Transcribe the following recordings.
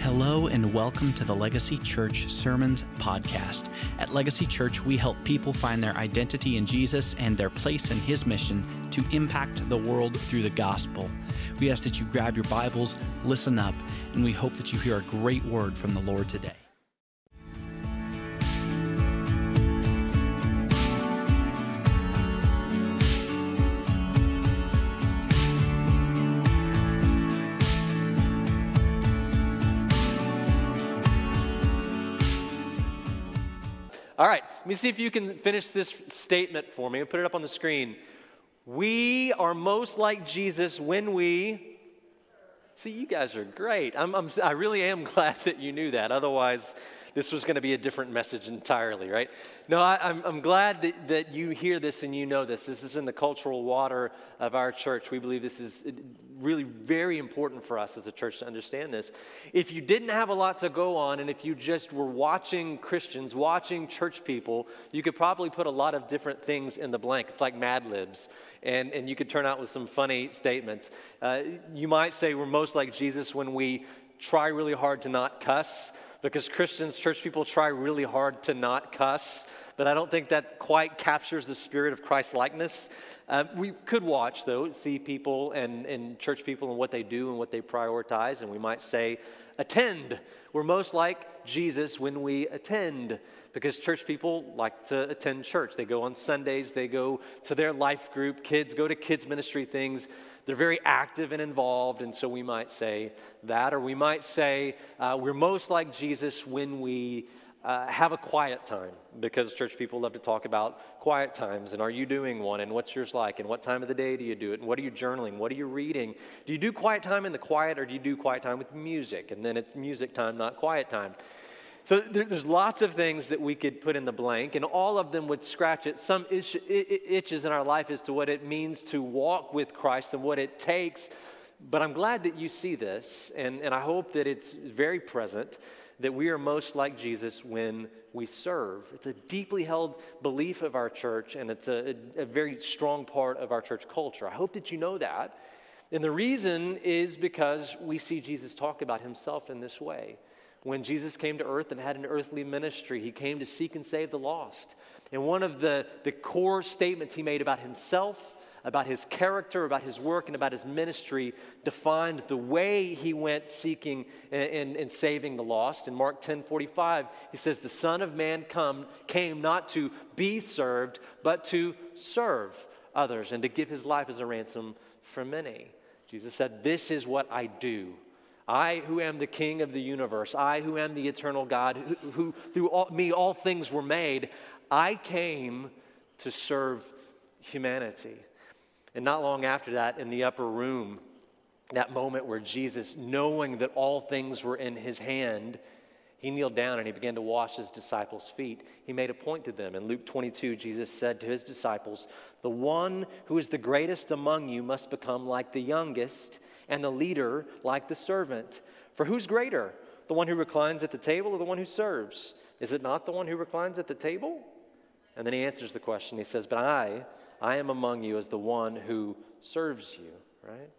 Hello and welcome to the Legacy Church Sermons Podcast. At Legacy Church, we help people find their identity in Jesus and their place in His mission to impact the world through the gospel. We ask that you grab your Bibles, listen up, and we hope that you hear a great word from the Lord today. All right, let me see if you can finish this statement for me and put it up on the screen. We are most like Jesus when we. See, you guys are great. I'm, I'm, I really am glad that you knew that. Otherwise, this was going to be a different message entirely, right? No, I, am I'm, I'm glad that, that you hear this and you know this. This is in the cultural water of our church. We believe this is really very important for us as a church to understand this. If you didn't have a lot to go on, and if you just were watching Christians, watching church people, you could probably put a lot of different things in the blank. It's like Mad Libs. And, and you could turn out with some funny statements. Uh, you might say we're most like Jesus when we try really hard to not cuss because Christians, church people, try really hard to not cuss, but I don't think that quite captures the spirit of Christ likeness. Um, we could watch, though, see people and, and church people and what they do and what they prioritize, and we might say, attend. We're most like Jesus when we attend because church people like to attend church. They go on Sundays, they go to their life group, kids go to kids' ministry things. They're very active and involved, and so we might say that. Or we might say uh, we're most like Jesus when we uh, have a quiet time because church people love to talk about quiet times and are you doing one and what's yours like and what time of the day do you do it and what are you journaling what are you reading? Do you do quiet time in the quiet or do you do quiet time with music? And then it's music time not quiet time. So there, there's lots of things that we could put in the blank, and all of them would scratch at some itch, itches in our life as to what it means to walk with Christ and what it takes. But I'm glad that you see this, and, and I hope that it's very present that we are most like Jesus when we serve. It's a deeply held belief of our church, and it's a, a, very strong part of our church culture. I hope that you know that. And the reason is because we see Jesus talk about himself in this way. When Jesus came to earth and had an earthly ministry, he came to seek and save the lost. And one of the, the core statements he made about himself, about his character, about his work, and about his ministry defined the way he went seeking and, and, saving the lost. In Mark 10 45, he says, The Son of Man come, came not to be served, but to serve others and to give his life as a ransom for many. Jesus said, This is what I do I, who am the king of the universe, I, who am the eternal God, who, who through all, me all things were made, I came to serve humanity. And not long after that, in the upper room, that moment where Jesus, knowing that all things were in his hand, he kneeled down and he began to wash his disciples' feet. He made a point to them. In Luke 22, Jesus said to his disciples, The one who is the greatest among you must become like the youngest and the leader like the servant. For who's greater, the one who reclines at the table or the one who serves? Is it not the one who reclines at the table? And then he answers the question. He says, But I, I am among you as the one who serves you, right?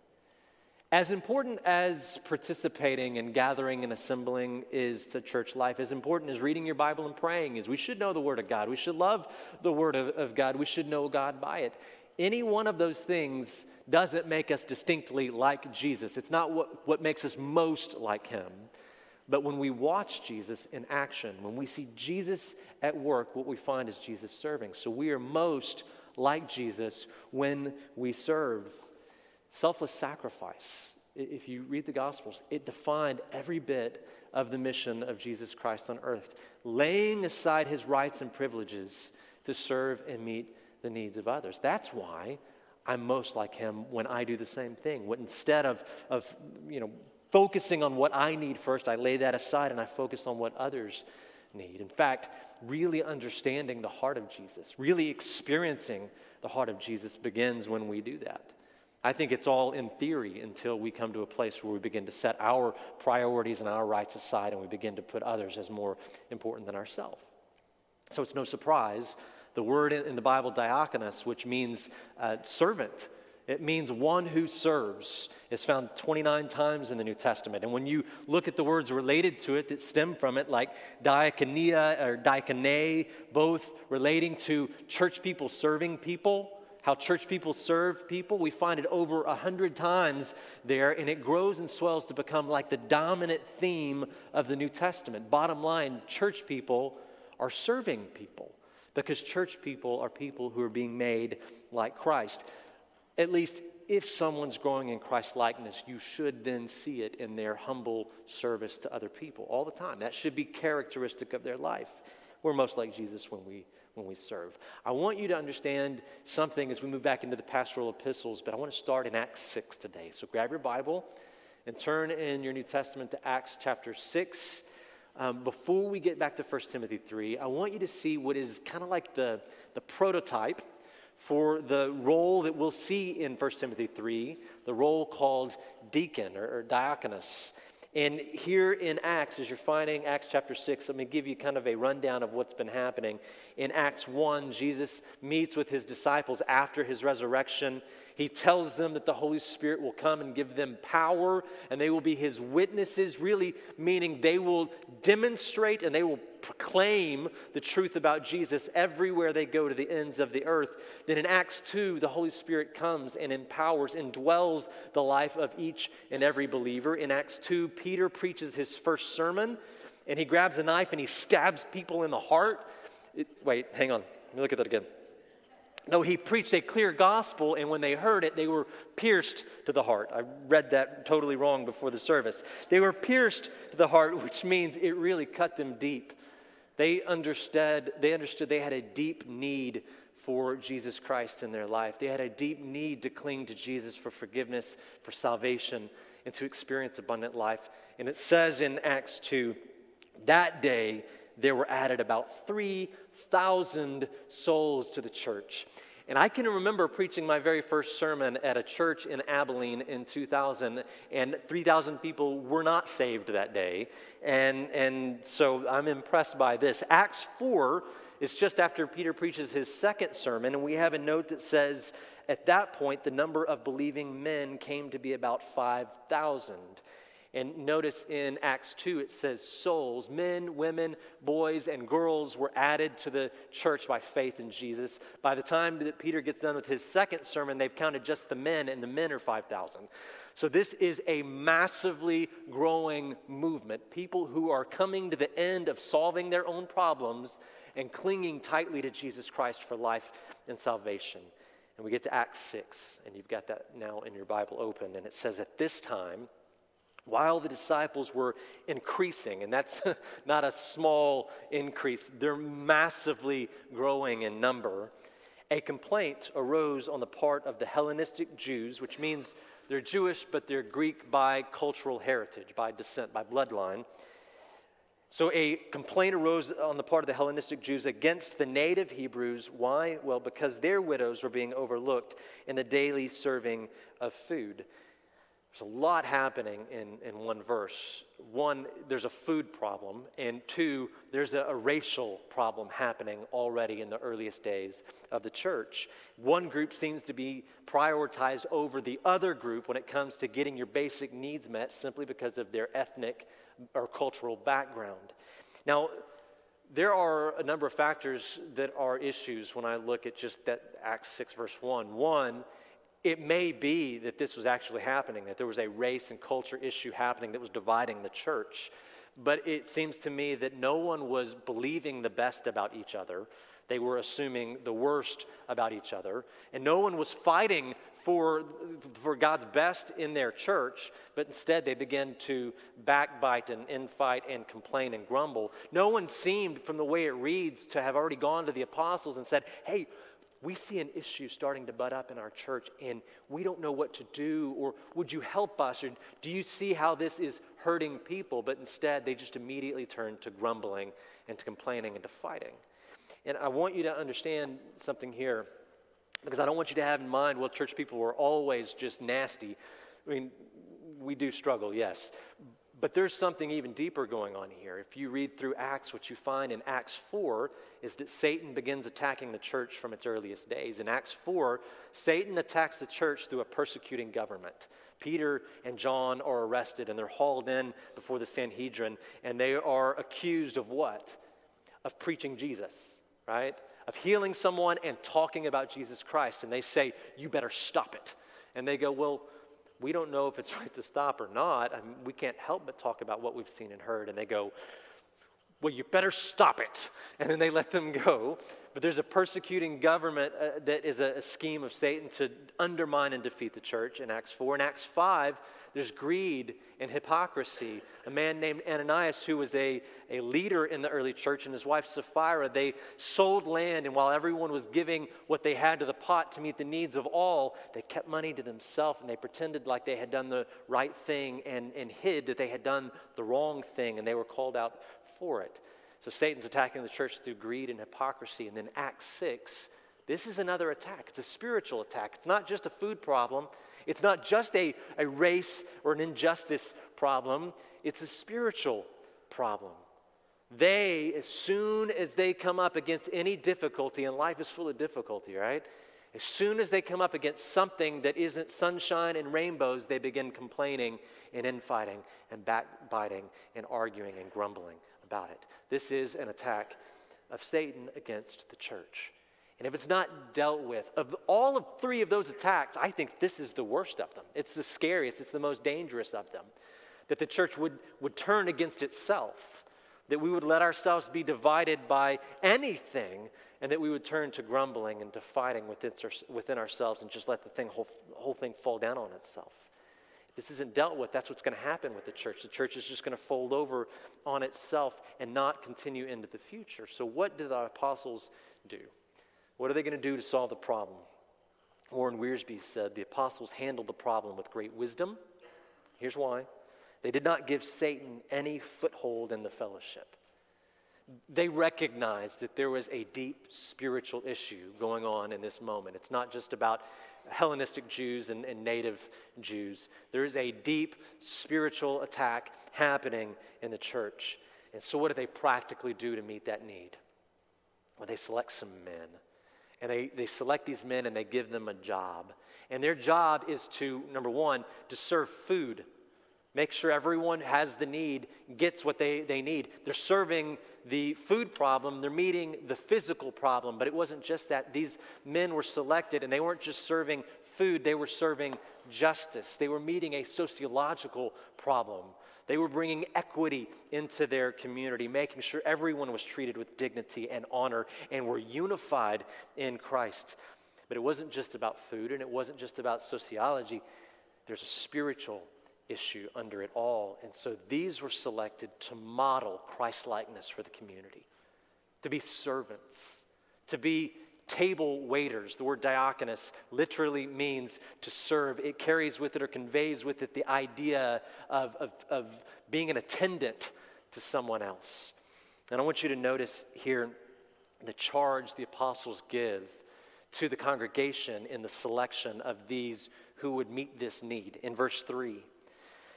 As important as participating and gathering and assembling is to church life, as important as reading your Bible and praying is, we should know the Word of God. We should love the Word of, of God. We should know God by it. Any one of those things doesn't make us distinctly like Jesus. It's not what, what makes us most like him. But when we watch Jesus in action, when we see Jesus at work, what we find is Jesus serving. So we are most like Jesus when we serve. Selfless sacrifice. If you read the Gospels, it defined every bit of the mission of Jesus Christ on earth, laying aside his rights and privileges to serve and meet the needs of others. That's why I'm most like him when I do the same thing. What instead of, of you know, focusing on what I need first, I lay that aside and I focus on what others need. In fact, really understanding the heart of Jesus, really experiencing the heart of Jesus begins when we do that. I think it's all in theory until we come to a place where we begin to set our priorities and our rights aside and we begin to put others as more important than ourselves. So it's no surprise the word in the Bible, diakonos, which means uh, servant, It means one who serves. It's found 29 times in the New Testament. And when you look at the words related to it that stem from it, like diakonia or diakone, both relating to church people serving people, how church people serve people, we find it over a hundred times there, and it grows and swells to become like the dominant theme of the New Testament. Bottom line, church people are serving people because church people are people who are being made like Christ at least if someone's growing in Christ likeness, you should then see it in their humble service to other people all the time. That should be characteristic of their life. We're most like Jesus when we when we serve. I want you to understand something as we move back into the pastoral epistles, but I want to start in Acts 6 today. So grab your Bible and turn in your New Testament to Acts chapter 6. Um, before we get back to 1 Timothy 3, I want you to see what is kind of like the, the prototype for the role that we'll see in 1 Timothy 3, the role called deacon or, or diakonos. And here in Acts, as you're finding Acts chapter 6, let me give you kind of a rundown of what's been happening. In Acts 1, Jesus meets with his disciples after his resurrection. He tells them that the Holy Spirit will come and give them power, and they will be his witnesses, really meaning they will demonstrate and they will proclaim the truth about Jesus everywhere they go to the ends of the earth. Then in Acts 2, the Holy Spirit comes and empowers and dwells the life of each and every believer. In Acts 2, Peter preaches his first sermon, and he grabs a knife and he stabs people in the heart. It, wait, hang on. Let me look at that again. No, he preached a clear gospel, and when they heard it, they were pierced to the heart. I read that totally wrong before the service. They were pierced to the heart, which means it really cut them deep. They understood, they understood they had a deep need for Jesus Christ in their life. They had a deep need to cling to Jesus for forgiveness, for salvation, and to experience abundant life. And it says in Acts 2 that day there were added about 3,000 souls to the church. And I can remember preaching my very first sermon at a church in Abilene in 2000, and 3,000 people were not saved that day. And, and so I'm impressed by this. Acts 4 is just after Peter preaches his second sermon, and we have a note that says, at that point, the number of believing men came to be about 5,000. And notice in Acts 2, it says souls, men, women, boys, and girls were added to the church by faith in Jesus. By the time that Peter gets done with his second sermon, they've counted just the men, and the men are 5,000. So this is a massively growing movement. People who are coming to the end of solving their own problems and clinging tightly to Jesus Christ for life and salvation. And we get to Acts 6, and you've got that now in your Bible open, and it says, At this time, while the disciples were increasing, and that's not a small increase, they're massively growing in number, a complaint arose on the part of the Hellenistic Jews, which means they're Jewish, but they're Greek by cultural heritage, by descent, by bloodline. So a complaint arose on the part of the Hellenistic Jews against the native Hebrews. Why? Well, because their widows were being overlooked in the daily serving of food. There's a lot happening in, in one verse. One, there's a food problem, and two, there's a, a, racial problem happening already in the earliest days of the church. One group seems to be prioritized over the other group when it comes to getting your basic needs met simply because of their ethnic or cultural background. Now, there are a number of factors that are issues when I look at just that Acts 6, verse 1. One, it may be that this was actually happening, that there was a race and culture issue happening that was dividing the church. But it seems to me that no one was believing the best about each other. They were assuming the worst about each other. And no one was fighting for, for God's best in their church, but instead they began to backbite and infight and complain and grumble. No one seemed, from the way it reads, to have already gone to the apostles and said, Hey, we see an issue starting to butt up in our church and we don't know what to do or would you help us or do you see how this is hurting people? But instead they just immediately turn to grumbling and to complaining and to fighting. And i want you to understand something here because i don't want you to have in mind well church people were always just nasty. I mean we do struggle yes But there's something even deeper going on here. If you read through Acts, what you find in Acts 4 is that Satan begins attacking the church from its earliest days. In Acts 4, Satan attacks the church through a persecuting government. Peter and John are arrested and they're hauled in before the Sanhedrin and they are accused of what? Of preaching Jesus, right? Of healing someone and talking about Jesus Christ. And they say, You better stop it. And they go, Well, we don't know if it's right to stop or not. I mean, we can't help but talk about what we've seen and heard. And they go, Well, you better stop it. And then they let them go. But there's a persecuting government uh, that is a, a scheme of Satan to undermine and defeat the church in Acts 4. In Acts 5, there's greed and hypocrisy. A man named Ananias, who was a, a leader in the early church, and his wife Sapphira, they sold land, and while everyone was giving what they had to the pot to meet the needs of all, they kept money to themselves and they pretended like they had done the right thing and, and hid that they had done the wrong thing, and they were called out for it. So Satan's attacking the church through greed and hypocrisy. And then Acts 6, this is another attack. It's a spiritual attack. It's not just a food problem, it's not just a, a race or an injustice problem, it's a spiritual problem. They, as soon as they come up against any difficulty, and life is full of difficulty, right? As soon as they come up against something that isn't sunshine and rainbows, they begin complaining and infighting and backbiting and arguing and grumbling about it. This is an attack of Satan against the church. And if it's not dealt with, of all of three of those attacks, I think this is the worst of them. It's the scariest, it's the most dangerous of them. That the church would, would turn against itself, that we would let ourselves be divided by anything, and that we would turn to grumbling and to fighting within, within ourselves and just let the thing, whole, whole thing fall down on itself If this isn't dealt with, that's what's going to happen with the church. The church is just going to fold over on itself and not continue into the future. So, what do the apostles do? What are they going to do to solve the problem? Warren Wiersbe said the apostles handled the problem with great wisdom. Here's why they did not give Satan any foothold in the fellowship. They recognized that there was a deep spiritual issue going on in this moment. It's not just about Hellenistic Jews and, and, native Jews. There is a deep spiritual attack happening in the church. And so, what do they practically do to meet that need? Well, they select some men. And they, they select these men and they give them a job. And their job is to, number one, to serve food. Make sure everyone has the need, gets what they, they need. They're serving the food problem, they're meeting the physical problem. But it wasn't just that. These men were selected and they weren't just serving food, they were serving justice. They were meeting a sociological problem. They were bringing equity into their community, making sure everyone was treated with dignity and honor and were unified in Christ. But it wasn't just about food and it wasn't just about sociology. There's a spiritual issue under it all. And so these were selected to model Christ likeness for the community, to be servants, to be table waiters. The word diakonos literally means to serve. It carries with it or conveys with it the idea of, of, of being an attendant to someone else. And I want you to notice here the charge the apostles give to the congregation in the selection of these who would meet this need. In verse 3,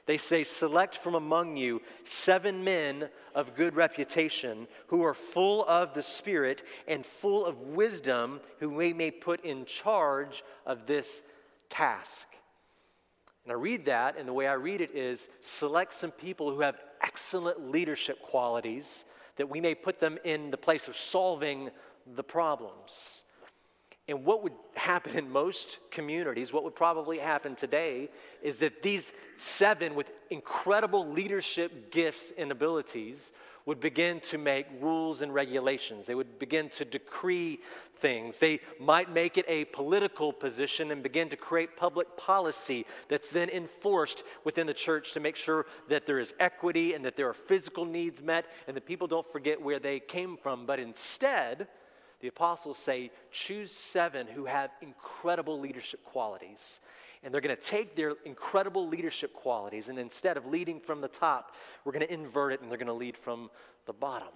they say, Select from among you seven men of good reputation who are full of the Spirit and full of wisdom, who we may put in charge of this task. And I read that, and the way I read it is select some people who have excellent leadership qualities that we may put them in the place of solving the problems. And what would happen in most communities, what would probably happen today, is that these seven with incredible leadership gifts and abilities would begin to make rules and regulations. They would begin to decree things. They might make it a political position and begin to create public policy that's then enforced within the church to make sure that there is equity and that there are physical needs met and that people don't forget where they came from. But instead, the apostles say, choose seven who have incredible leadership qualities. And they're going to take their incredible leadership qualities, and instead of leading from the top, we're going to invert it and they're going to lead from the bottom.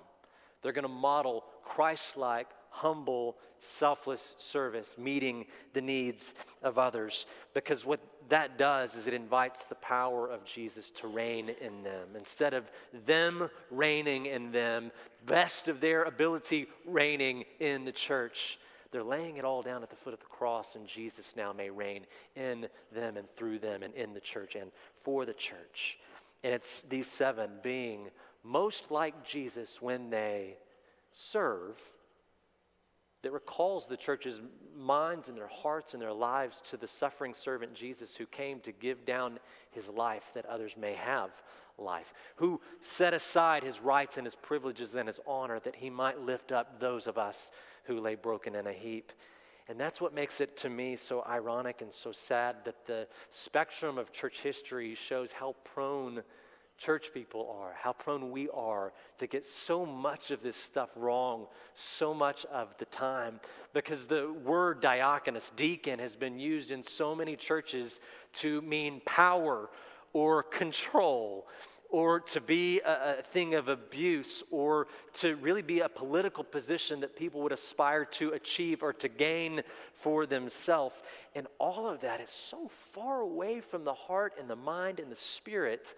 They're going to model Christ like, humble, selfless service, meeting the needs of others. Because what that does is it invites the power of Jesus to reign in them. Instead of them reigning in them, best of their ability reigning in the church, they're laying it all down at the foot of the cross, and Jesus now may reign in them and through them and in the church and for the church. And it's these seven being most like Jesus when they serve that recalls the church's minds and their hearts and their lives to the suffering servant Jesus who came to give down his life that others may have life, who set aside his rights and his privileges and his honor that he might lift up those of us who lay broken in a heap. And that's what makes it to me so ironic and so sad that the spectrum of church history shows how prone church people are, how prone we are to get so much of this stuff wrong so much of the time. Because the word diakonos, deacon, has been used in so many churches to mean power or control or to be a, a, thing of abuse or to really be a political position that people would aspire to achieve or to gain for themselves. And all of that is so far away from the heart and the mind and the spirit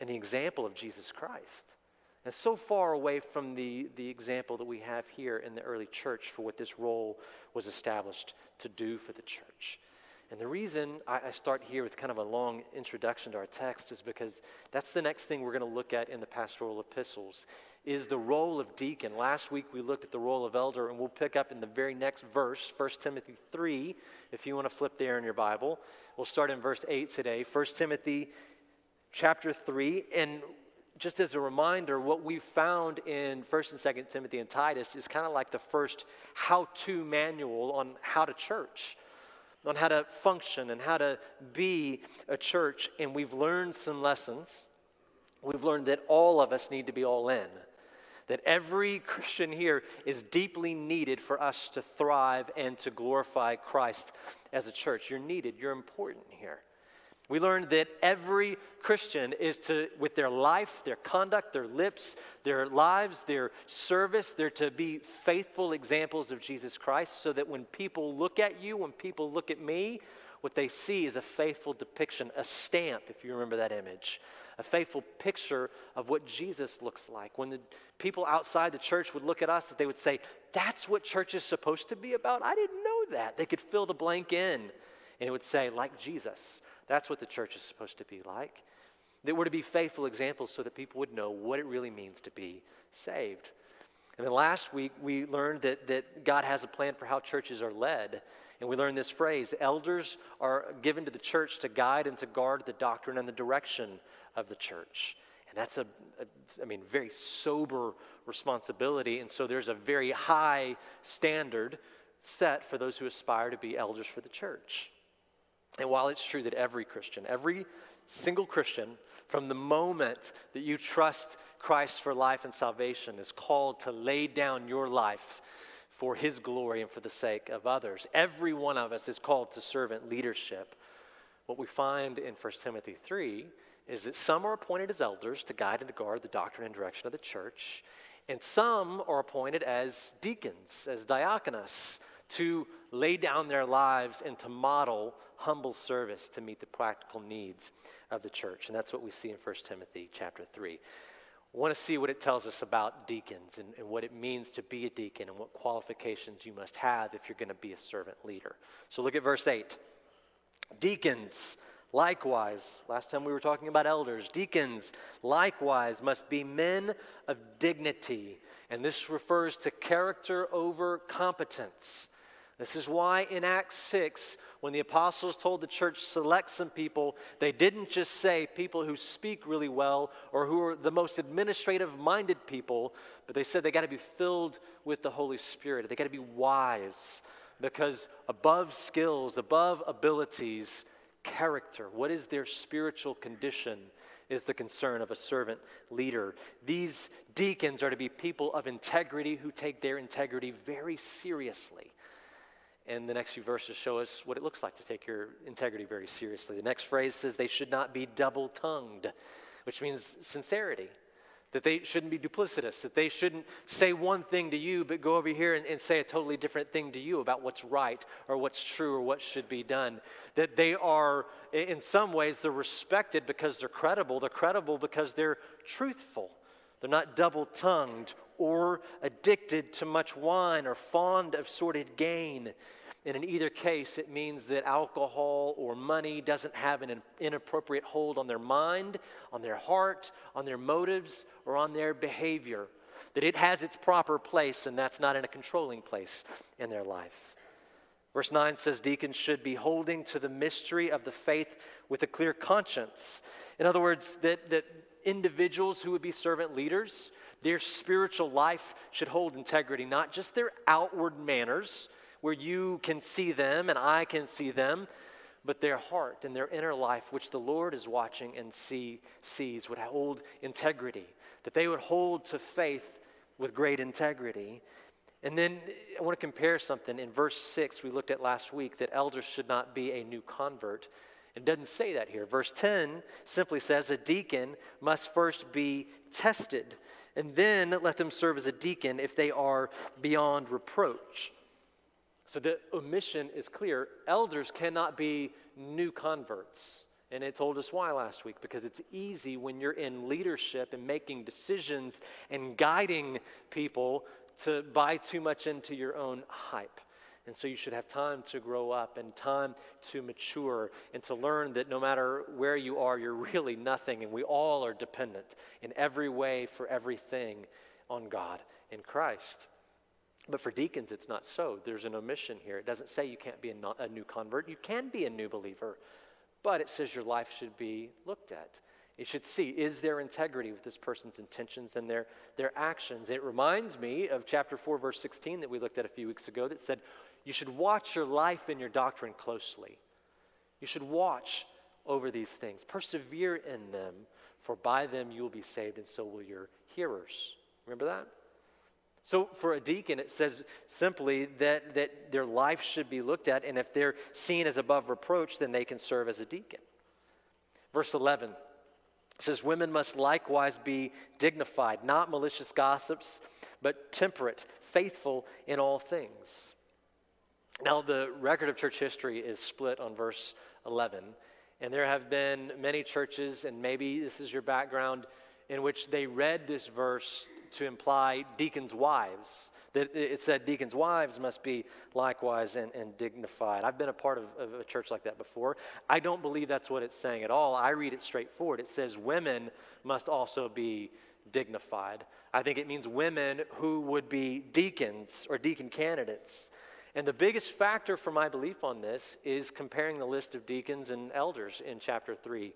and the example of Jesus Christ. And so far away from the, the example that we have here in the early church for what this role was established to do for the church. And the reason I, I start here with kind of a long introduction to our text is because that's the next thing we're going to look at in the pastoral epistles is the role of deacon. Last week we looked at the role of elder, and we'll pick up in the very next verse, 1 Timothy 3, if you want to flip there in your Bible. We'll start in verse 8 today. 1 Timothy chapter 3. And just as a reminder, what we found in 1st and 2nd Timothy and Titus is kind of like the first how to manual on how to church on how to function and how to be a church. And we've learned some lessons. We've learned that all of us need to be all in, that every Christian here is deeply needed for us to thrive and to glorify Christ as a church. You're needed, you're important here. We learned that every Christian is to, with their life, their conduct, their lips, their lives, their service, they're to be faithful examples of Jesus Christ so that when people look at you, when people look at me, what they see is a faithful depiction, a stamp, if you remember that image, a faithful picture of what Jesus looks like. When the people outside the church would look at us, that they would say, That's what church is supposed to be about? I didn't know that. They could fill the blank in, and it would say, Like Jesus. That's what the church is supposed to be like. That we're to be faithful examples so that people would know what it really means to be saved. And then last week, we learned that, that God has a plan for how churches are led. And we learned this phrase elders are given to the church to guide and to guard the doctrine and the direction of the church. And that's a, a I mean, very sober responsibility. And so there's a very high standard set for those who aspire to be elders for the church. And while it's true that every Christian, every single Christian, from the moment that you trust Christ for life and salvation, is called to lay down your life for his glory and for the sake of others. Every one of us is called to servant leadership. What we find in 1 Timothy 3 is that some are appointed as elders to guide and to guard the doctrine and direction of the church, and some are appointed as deacons, as diakonos, to lay down their lives and to model humble service to meet the practical needs of the church. And that's what we see in 1 Timothy chapter 3. I want to see what it tells us about deacons and, and, what it means to be a deacon and what qualifications you must have if you're going to be a servant leader. So look at verse 8. Deacons, likewise, last time we were talking about elders, deacons, likewise, must be men of dignity. And this refers to character over competence. This is why in Acts 6, when the apostles told the church, select some people, they didn't just say people who speak really well or who are the most administrative minded people, but they said they got to be filled with the Holy Spirit. They got to be wise because above skills, above abilities, character, what is their spiritual condition, is the concern of a servant leader. These deacons are to be people of integrity who take their integrity very seriously. And the next few verses show us what it looks like to take your integrity very seriously. The next phrase says they should not be double tongued, which means sincerity. that they shouldn't be duplicitous, that they shouldn't say one thing to you, but go over here and, and, say a totally different thing to you about what's right or what's true or what should be done. That they are, in some ways, they're respected because they're credible. They're credible because they're truthful. They're not double tongued or addicted to much wine or fond of sordid gain. And in either case, it means that alcohol or money doesn't have an inappropriate hold on their mind, on their heart, on their motives, or on their behavior. That it has its proper place, and that's not in a controlling place in their life. Verse 9 says deacons should be holding to the mystery of the faith with a clear conscience. In other words, that, that individuals who would be servant leaders, their spiritual life should hold integrity, not just their outward manners where you can see them and I can see them, but their heart and their inner life, which the Lord is watching and see, sees, would hold integrity, that they would hold to faith with great integrity. And then I want to compare something. In verse 6, we looked at last week that elders should not be a new convert. It doesn't say that here. Verse 10 simply says a deacon must first be tested, and then let them serve as a deacon if they are beyond reproach. So the omission is clear. Elders cannot be new converts. And it told us why last week because it's easy when you're in leadership and making decisions and guiding people to buy too much into your own hype. And so you should have time to grow up and time to mature and to learn that no matter where you are, you're really nothing. And we all are dependent in every way for everything on God in Christ. But for deacons, it's not so. There's an omission here. It doesn't say you can't be a, not, a, new convert. You can be a new believer, but it says your life should be looked at. You should see is there integrity with this person's intentions and their, their actions. It reminds me of chapter 4, verse 16 that we looked at a few weeks ago that said, You should watch your life and your doctrine closely. You should watch over these things, persevere in them, for by them you will be saved, and so will your hearers. Remember that? So, for a deacon, it says simply that, that their life should be looked at, and if they're seen as above reproach, then they can serve as a deacon. Verse 11 says, Women must likewise be dignified, not malicious gossips, but temperate, faithful in all things. Now, the record of church history is split on verse 11, and there have been many churches, and maybe this is your background, in which they read this verse to imply deacons' wives. That it said deacons' wives must be likewise and, and dignified. I've been a part of, of a church like that before. I don't believe that's what it's saying at all. I read it straightforward. It says women must also be dignified. I think it means women who would be deacons or deacon candidates. And the biggest factor for my belief on this is comparing the list of deacons and elders in chapter 3.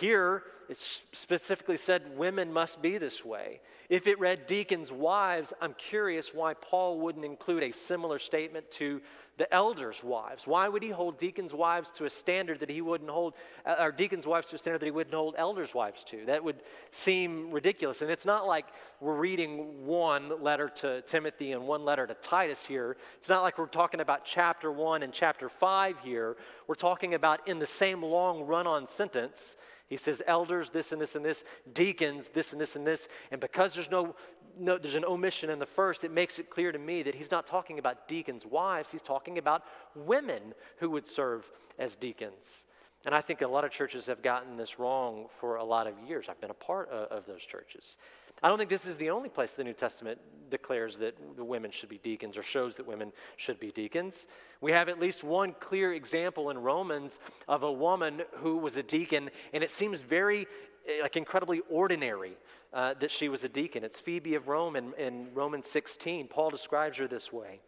Here, it specifically said women must be this way. If it read deacons' wives, I'm curious why Paul wouldn't include a similar statement to the elders' wives. Why would he hold deacons' wives to a standard that he wouldn't hold, uh, or deacons' wives to a standard that he wouldn't hold elders' wives to? That would seem ridiculous. And it's not like we're reading one letter to Timothy and one letter to Titus here. It's not like we're talking about chapter one and chapter five here. We're talking about in the same long run on sentence he says elders, this and this and this, deacons, this and this and this. And because there's no, no there's an omission in the first, it makes it clear to me that he's not talking about deacons' wives, he's talking about women who would serve as deacons. And I think a lot of churches have gotten this wrong for a lot of years. I've been a part of, of those churches. I don't think this is the only place the New Testament declares that the women should be deacons or shows that women should be deacons. We have at least one clear example in Romans of a woman who was a deacon, and it seems very, eh, like, incredibly ordinary uh, that she was a deacon. It's Phoebe of Rome in, in Romans 16. Paul describes her this way.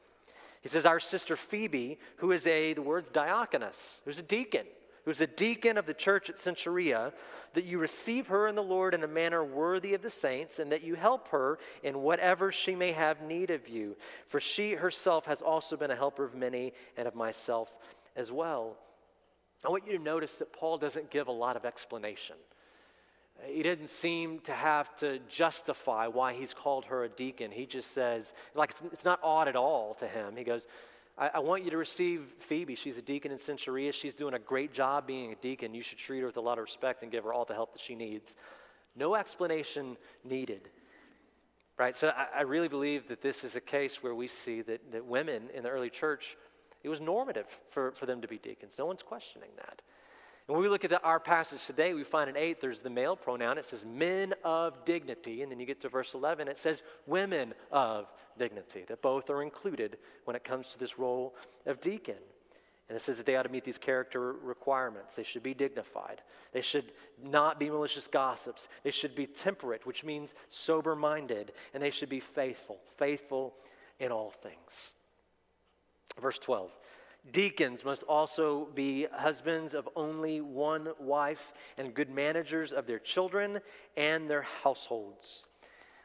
He says, Our sister Phoebe, who is a, the word's diakonos, who's a deacon, who's a deacon of the church at Cenchrea, that you receive her in the Lord in a manner worthy of the saints, and that you help her in whatever she may have need of you. For she herself has also been a helper of many and of myself as well. I want you to notice that Paul doesn't give a lot of explanation. He didn't seem to have to justify why he's called her a deacon. He just says, like, it's, it's not odd at all to him. He goes, I, I, want you to receive Phoebe. She's a deacon in Cenchrea. She's doing a great job being a deacon. You should treat her with a lot of respect and give her all the help that she needs. No explanation needed. Right? So I, I really believe that this is a case where we see that, that women in the early church, it was normative for, for them to be deacons. No one's questioning that. And when we look at the, our passage today, we find in 8 there's the male pronoun. It says men of dignity. And then you get to verse 11, it says women of dignity, that both are included when it comes to this role of deacon. And it says that they ought to meet these character requirements. They should be dignified. They should not be malicious gossips. They should be temperate, which means sober minded. And they should be faithful, faithful in all things. Verse 12 Deacons must also be husbands of only one wife and good managers of their children and their households.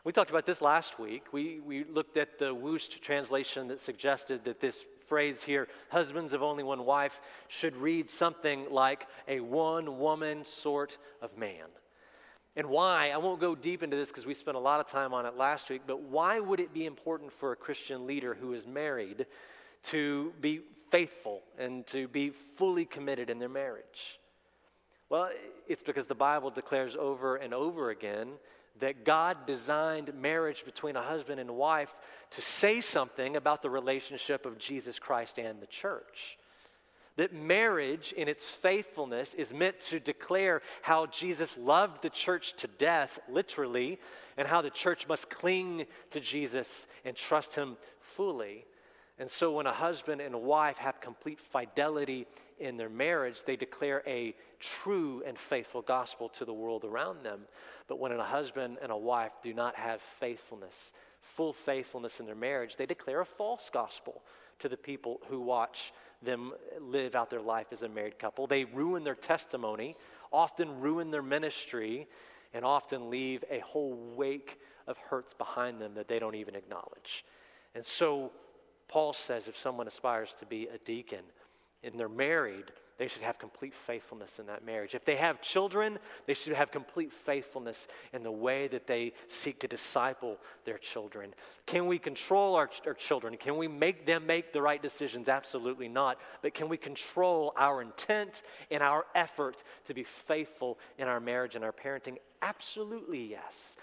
We talked about this last week. We, we looked at the Wuest translation that suggested that this phrase here, husbands of only one wife, should read something like a one woman sort of man. And why? I won't go deep into this because we spent a lot of time on it last week, but why would it be important for a Christian leader who is married to be faithful and to be fully committed in their marriage? Well, it's because the Bible declares over and over again that God designed marriage between a husband and wife to say something about the relationship of Jesus Christ and the church. That marriage, in its faithfulness, is meant to declare how Jesus loved the church to death, literally, and how the church must cling to Jesus and trust him fully. And so, when a husband and a wife have complete fidelity in their marriage, they declare a true and faithful gospel to the world around them. But when a husband and a wife do not have faithfulness, full faithfulness in their marriage, they declare a false gospel to the people who watch them live out their life as a married couple. They ruin their testimony, often ruin their ministry, and often leave a whole wake of hurts behind them that they don't even acknowledge. And so, Paul says if someone aspires to be a deacon and they're married, they should have complete faithfulness in that marriage. If they have children, they should have complete faithfulness in the way that they seek to disciple their children. Can we control our, our children? Can we make them make the right decisions? Absolutely not. But can we control our intent and our effort to be faithful in our marriage and our parenting? Absolutely yes.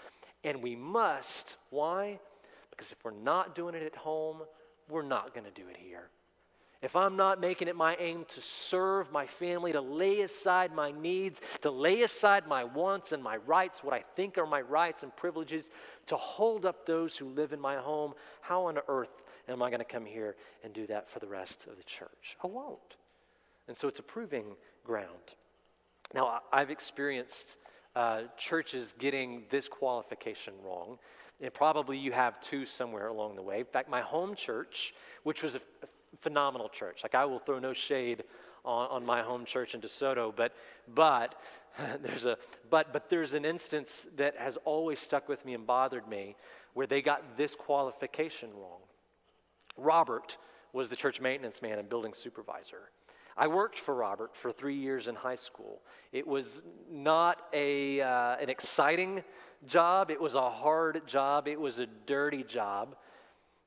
And we must. Why? Because if we're not doing it at home, we're not going to do it here. If I'm not making it my aim to serve my family, to lay aside my needs, to lay aside my wants and my rights, what I think are my rights and privileges, to hold up those who live in my home, how on earth am I going to come here and do that for the rest of the church? I won't. And so it's a proving ground. Now, I've experienced uh, churches getting this qualification wrong. And probably you have two somewhere along the way. In fact, my home church, which was a, phenomenal church, like I will throw no shade on, on my home church in DeSoto, but, but there's a but but there's an instance that has always stuck with me and bothered me where they got this qualification wrong. Robert was the church maintenance man and building supervisor. I worked for Robert for three years in high school. It was not a, uh, an exciting job, it was a hard job, it was a dirty job.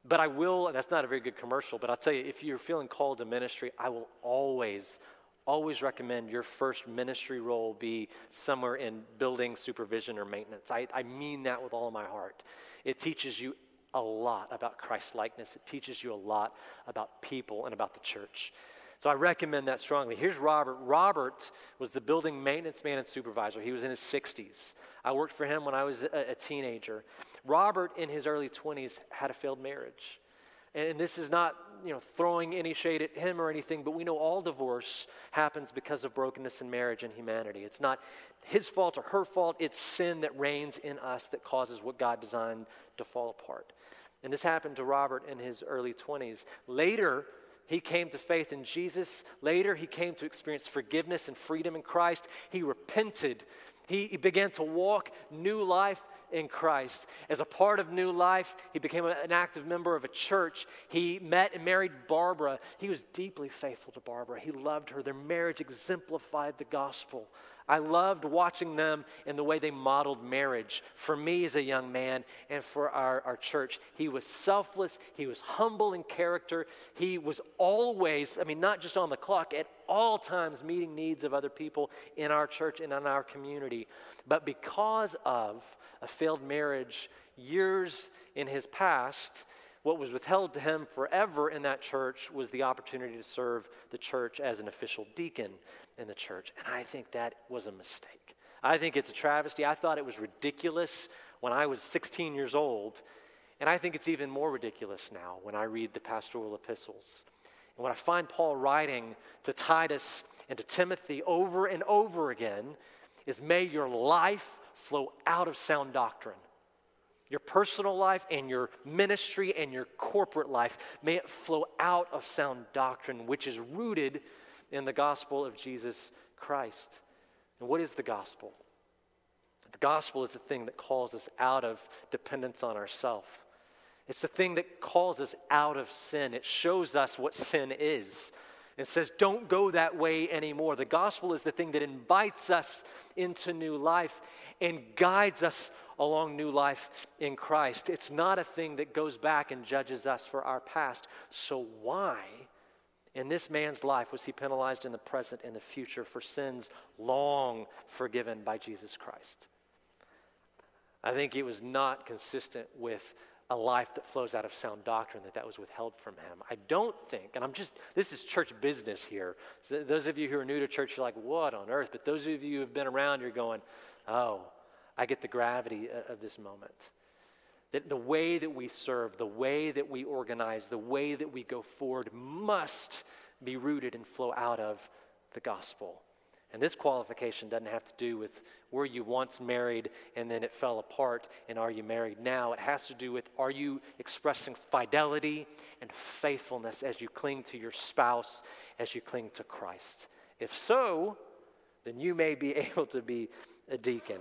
But I will, that's not a very good commercial, but I'll tell you, if you're feeling called to ministry, I will always, always recommend your first ministry role be somewhere in building supervision or maintenance. I, I mean that with all my heart. It teaches you a lot about Christ likeness, it teaches you a lot about people and about the church. So I recommend that strongly. Here's Robert. Robert was the building maintenance man and supervisor. He was in his 60s. I worked for him when I was a, a teenager. Robert, in his early 20s, had a failed marriage. And this is not, you know, throwing any shade at him or anything, but we know all divorce happens because of brokenness in marriage and humanity. It's not his fault or her fault, it's sin that reigns in us that causes what God designed to fall apart. And this happened to Robert in his early 20s. Later, he came to faith in Jesus. Later, he came to experience forgiveness and freedom in Christ. He repented. He, began to walk new life in Christ. As a part of new life, he became an active member of a church. He met and married Barbara. He was deeply faithful to Barbara. He loved her. Their marriage exemplified the gospel I loved watching them and the way they modeled marriage for me as a young man and for our, our church. He was selfless, he was humble in character, he was always, I mean, not just on the clock, at all times meeting needs of other people in our church and in our community. But because of a failed marriage years in his past, what was withheld to him forever in that church was the opportunity to serve the church as an official deacon in the church. And I think that was a mistake. I think it's a travesty. I thought it was ridiculous when I was 16 years old. And I think it's even more ridiculous now when I read the pastoral epistles. And what I find Paul writing to Titus and to Timothy over and over again is may your life flow out of sound doctrine your personal life and your ministry and your corporate life, may it flow out of sound doctrine, which is rooted in the gospel of Jesus Christ. And what is the gospel? The gospel is the thing that calls us out of dependence on ourselves. It's the thing that calls us out of sin. It shows us what sin is. It says, don't go that way anymore. The gospel is the thing that invites us into new life and guides us along new life in Christ. It's not a thing that goes back and judges us for our past. So, why in this man's life was he penalized in the present and the future for sins long forgiven by Jesus Christ? I think it was not consistent with a life that flows out of sound doctrine that that was withheld from him. I don't think, and I'm just, this is church business here. So those of you who are new to church, you're like, what on earth? But those of you who have been around, you're going, oh, I get the gravity of this moment. That the way that we serve, the way that we organize, the way that we go forward must be rooted and flow out of the gospel. And this qualification doesn't have to do with were you once married and then it fell apart and are you married now? It has to do with are you expressing fidelity and faithfulness as you cling to your spouse, as you cling to Christ. If so, then you may be able to be a deacon.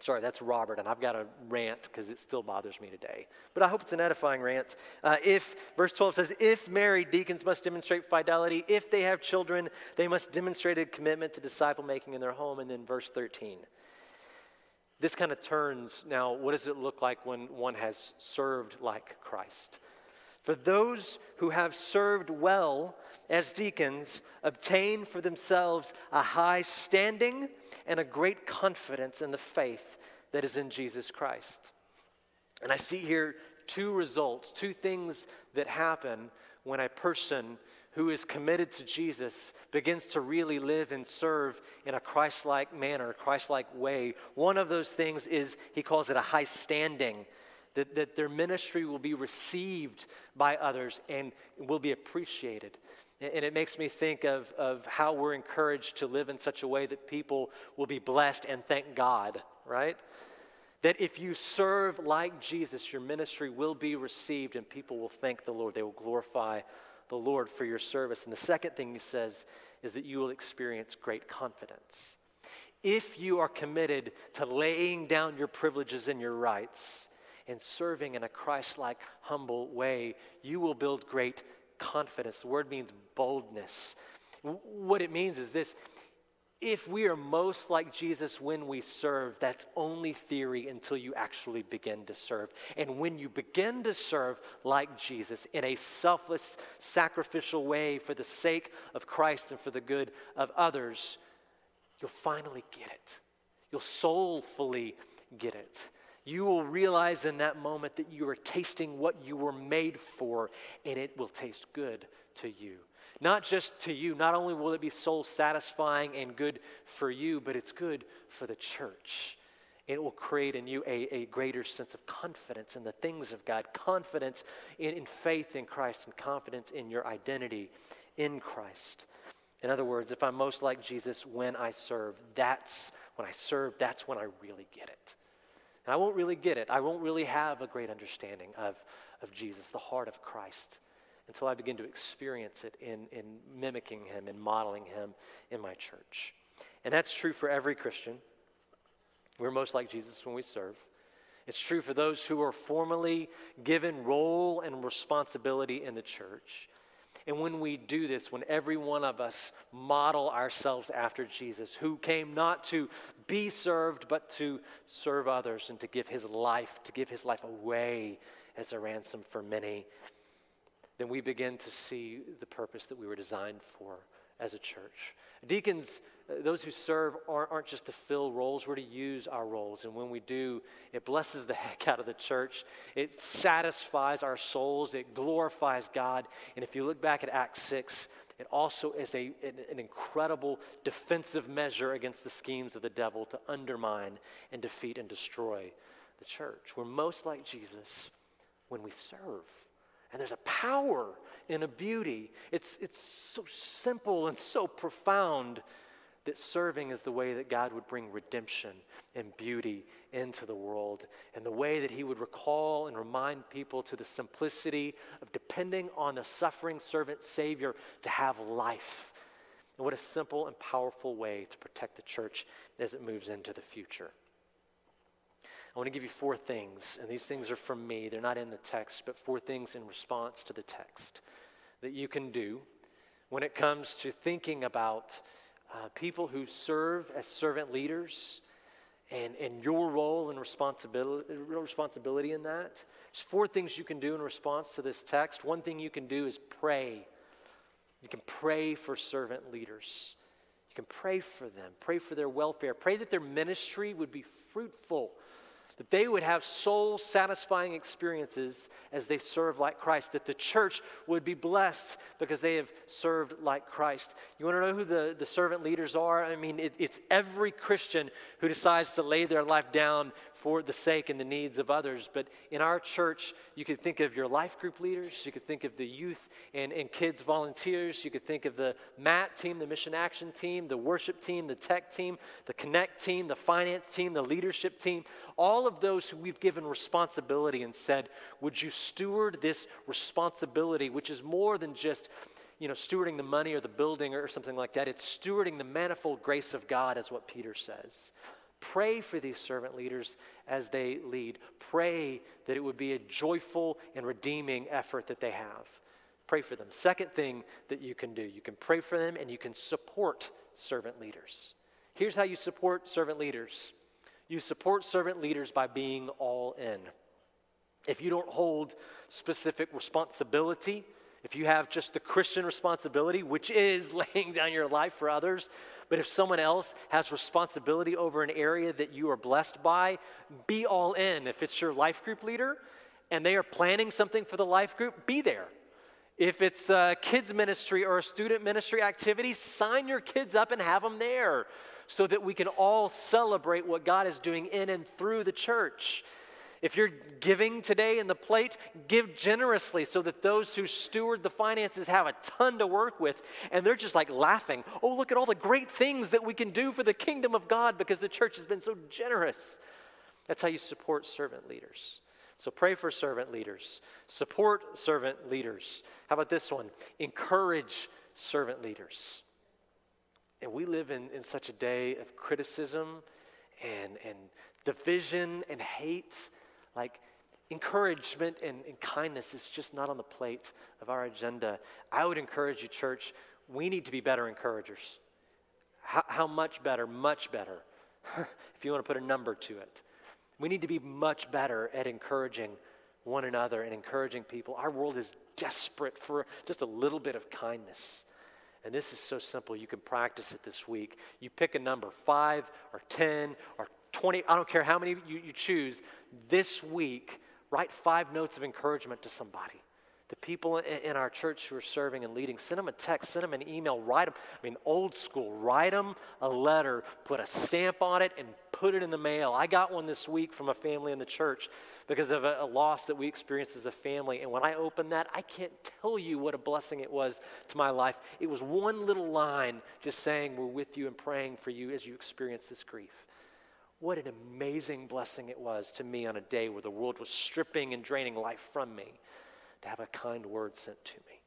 Sorry, that's Robert, and I've got a rant because it still bothers me today. But I hope it's an edifying rant. Uh, if, verse 12 says, if married, deacons must demonstrate fidelity. If they have children, they must demonstrate a commitment to disciple making in their home. And then verse 13. This kind of turns now, what does it look like when one has served like Christ? For those who have served well as deacons obtain for themselves a high standing and a great confidence in the faith that is in Jesus Christ. And I see here two results, two things that happen when a person who is committed to Jesus begins to really live and serve in a Christ like manner, Christ like way. One of those things is, he calls it a high standing that, that their ministry will be received by others and will be appreciated. And it makes me think of, of how we're encouraged to live in such a way that people will be blessed and thank God, right? That if you serve like Jesus, your ministry will be received and people will thank the Lord. They will glorify the Lord for your service. And the second thing he says is that you will experience great confidence. If you are committed to laying down your privileges and your rights, and serving in a Christ like, humble way, you will build great confidence. The word means boldness. What it means is this if we are most like Jesus when we serve, that's only theory until you actually begin to serve. And when you begin to serve like Jesus in a selfless, sacrificial way for the sake of Christ and for the good of others, you'll finally get it. You'll soulfully get it you will realize in that moment that you are tasting what you were made for, and it will taste good to you. Not just to you, not only will it be soul satisfying and good for you, but it's good for the church. It will create in you a, a greater sense of confidence in the things of God, confidence in, in faith in Christ, and confidence in your identity in Christ. In other words, if I'm most like Jesus when I serve, that's when I serve, that's when I really get it. And I won't really get it. I won't really have a great understanding of, of Jesus, the heart of Christ, until I begin to experience it in, in mimicking him and modeling him in my church. And that's true for every Christian. We're most like Jesus when we serve. It's true for those who are formally given role and responsibility in the church. And when we do this, when every one of us model ourselves after Jesus, who came not to be served, but to serve others and to give his life, to give his life away as a ransom for many, then we begin to see the purpose that we were designed for as a church. Deacons, uh, those who serve, aren't, aren't, just to fill roles, we're to use our roles. And when we do, it blesses the heck out of the church. It satisfies our souls, it glorifies God. And if you look back at Acts 6, it also is a, an, an incredible defensive measure against the schemes of the devil to undermine and defeat and destroy the church. We're most like Jesus when we serve. And there's a power and a beauty. It's, it's so simple and so profound that serving is the way that God would bring redemption and beauty into the world, and the way that He would recall and remind people to the simplicity of depending on the suffering servant Savior to have life. And what a simple and powerful way to protect the church as it moves into the future. I want to give you four things, and these things are from me. They're not in the text, but four things in response to the text that you can do when it comes to thinking about uh, people who serve as servant leaders and, and your role and responsibility, responsibility in that. There's four things you can do in response to this text. One thing you can do is pray. You can pray for servant leaders. You can pray for them, pray for their welfare, pray that their ministry would be fruitful that they would have soul satisfying experiences as they serve like Christ, that the church would be blessed because they have served like Christ. You want to know who the, the servant leaders are? I mean, it, it's every Christian who decides to lay their life down for the sake and the needs of others. But in our church, you could think of your life group leaders, you could think of the youth and, and kids volunteers, you could think of the MAT team, the mission action team, the worship team, the tech team, the connect team, the finance team, the leadership team, all of those who we've given responsibility and said, Would you steward this responsibility, which is more than just you know, stewarding the money or the building or something like that. It's stewarding the manifold grace of God, is what Peter says. Pray for these servant leaders as they lead. Pray that it would be a joyful and redeeming effort that they have. Pray for them. Second thing that you can do you can pray for them and you can support servant leaders. Here's how you support servant leaders you support servant leaders by being all in. If you don't hold specific responsibility, if you have just the Christian responsibility, which is laying down your life for others, but if someone else has responsibility over an area that you are blessed by, be all in. If it's your life group leader and they are planning something for the life group, be there. If it's a kids' ministry or a student ministry activity, sign your kids up and have them there so that we can all celebrate what God is doing in and through the church. If you're giving today in the plate, give generously so that those who steward the finances have a ton to work with. And they're just like laughing. Oh, look at all the great things that we can do for the kingdom of God because the church has been so generous. That's how you support servant leaders. So pray for servant leaders, support servant leaders. How about this one? Encourage servant leaders. And we live in, in such a day of criticism and, and division and hate like encouragement and, and kindness is just not on the plate of our agenda. I would encourage you, church, we need to be better encouragers. How, how much better? Much better. if you want to put a number to it. We need to be much better at encouraging one another and encouraging people. Our world is desperate for just a little bit of kindness. And this is so simple. You can practice it this week. You pick a number, five or 10 or 20, I don't care how many you, you choose, this week, write five notes of encouragement to somebody. The people in, our church who are serving and leading, send them a text, send them an email, write them, I mean, old school, write them a letter, put a stamp on it, and put it in the mail. I got one this week from a family in the church because of a, a loss that we experienced as a family. And when I opened that, I can't tell you what a blessing it was to my life. It was one little line just saying, We're with you and praying for you as you experience this grief. What an amazing blessing it was to me on a day where the world was stripping and draining life from me to have a kind word sent to me.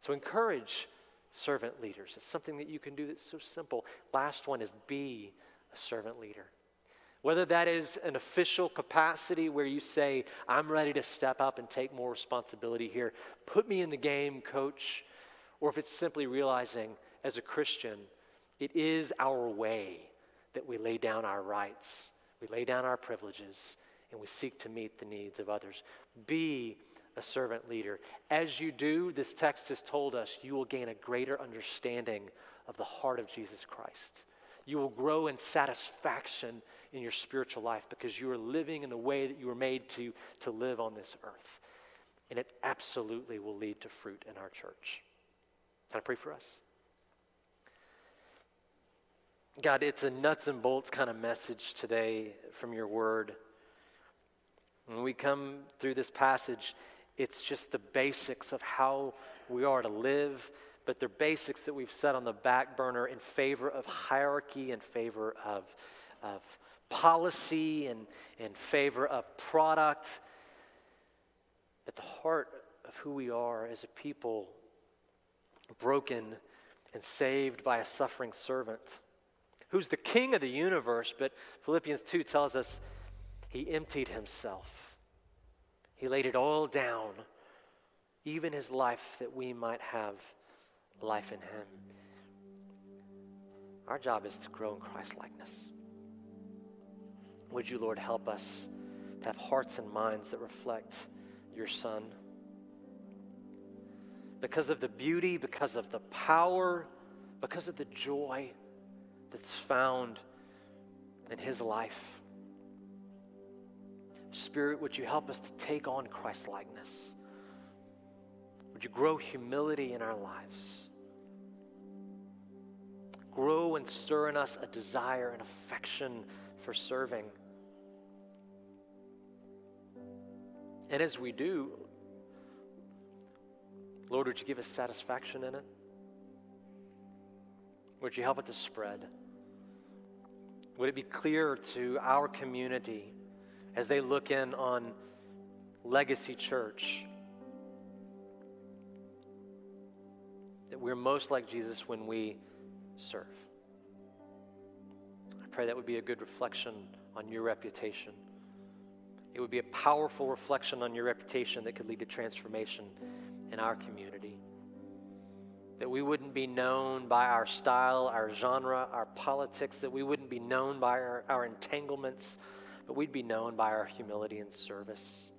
So encourage servant leaders. It's something that you can do that's so simple. Last one is be a servant leader. Whether that is an official capacity where you say, I'm ready to step up and take more responsibility here, put me in the game, coach. or if it's simply realizing as a Christian, it is our way that we lay down our rights, we lay down our privileges, and we seek to meet the needs of others. Be a servant leader. As you do, this text has told us you will gain a greater understanding of the heart of Jesus Christ. You will grow in satisfaction in your spiritual life because you are living in the way that you were made to, to live on this earth. And it absolutely will lead to fruit in our church. Can I pray for us? God, it's a nuts and bolts kind of message today from your word. When we come through this passage, it's just the basics of how we are to live, but they're basics that we've set on the back burner in favor of hierarchy, in favor of, of policy, and in favor of product. At the heart of who we are as a people, broken and saved by a suffering servant who's the king of the universe, but Philippians 2 tells us he emptied himself. He laid it all down, even his life, that we might have life in him. Our job is to grow in Christ likeness. Would you, Lord, help us to have hearts and minds that reflect your Son? Because of the beauty, because of the power, because of the joy that's found in his life. Spirit, would you help us to take on Christ likeness? Would you grow humility in our lives? Grow and stir in us a desire and affection for serving. And as we do, Lord, would you give us satisfaction in it? Would you help it to spread? Would it be clear to our community as they look in on Legacy Church that we're most like Jesus when we serve? I pray that would be a good reflection on your reputation. It would be a powerful reflection on your reputation that could lead to transformation in our community that we wouldn't be known by our style, our genre, our politics, that we wouldn't be known by our, our entanglements, but we'd be known by our humility and service.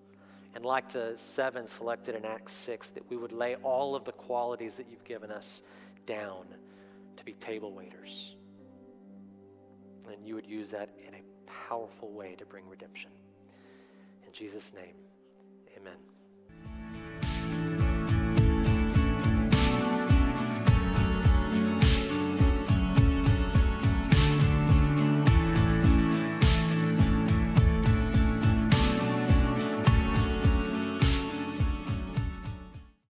And like the seven selected in Acts 6, that we would lay all of the qualities that you've given us down to be table waiters. And you would use that in a powerful way to bring redemption. In Jesus' name.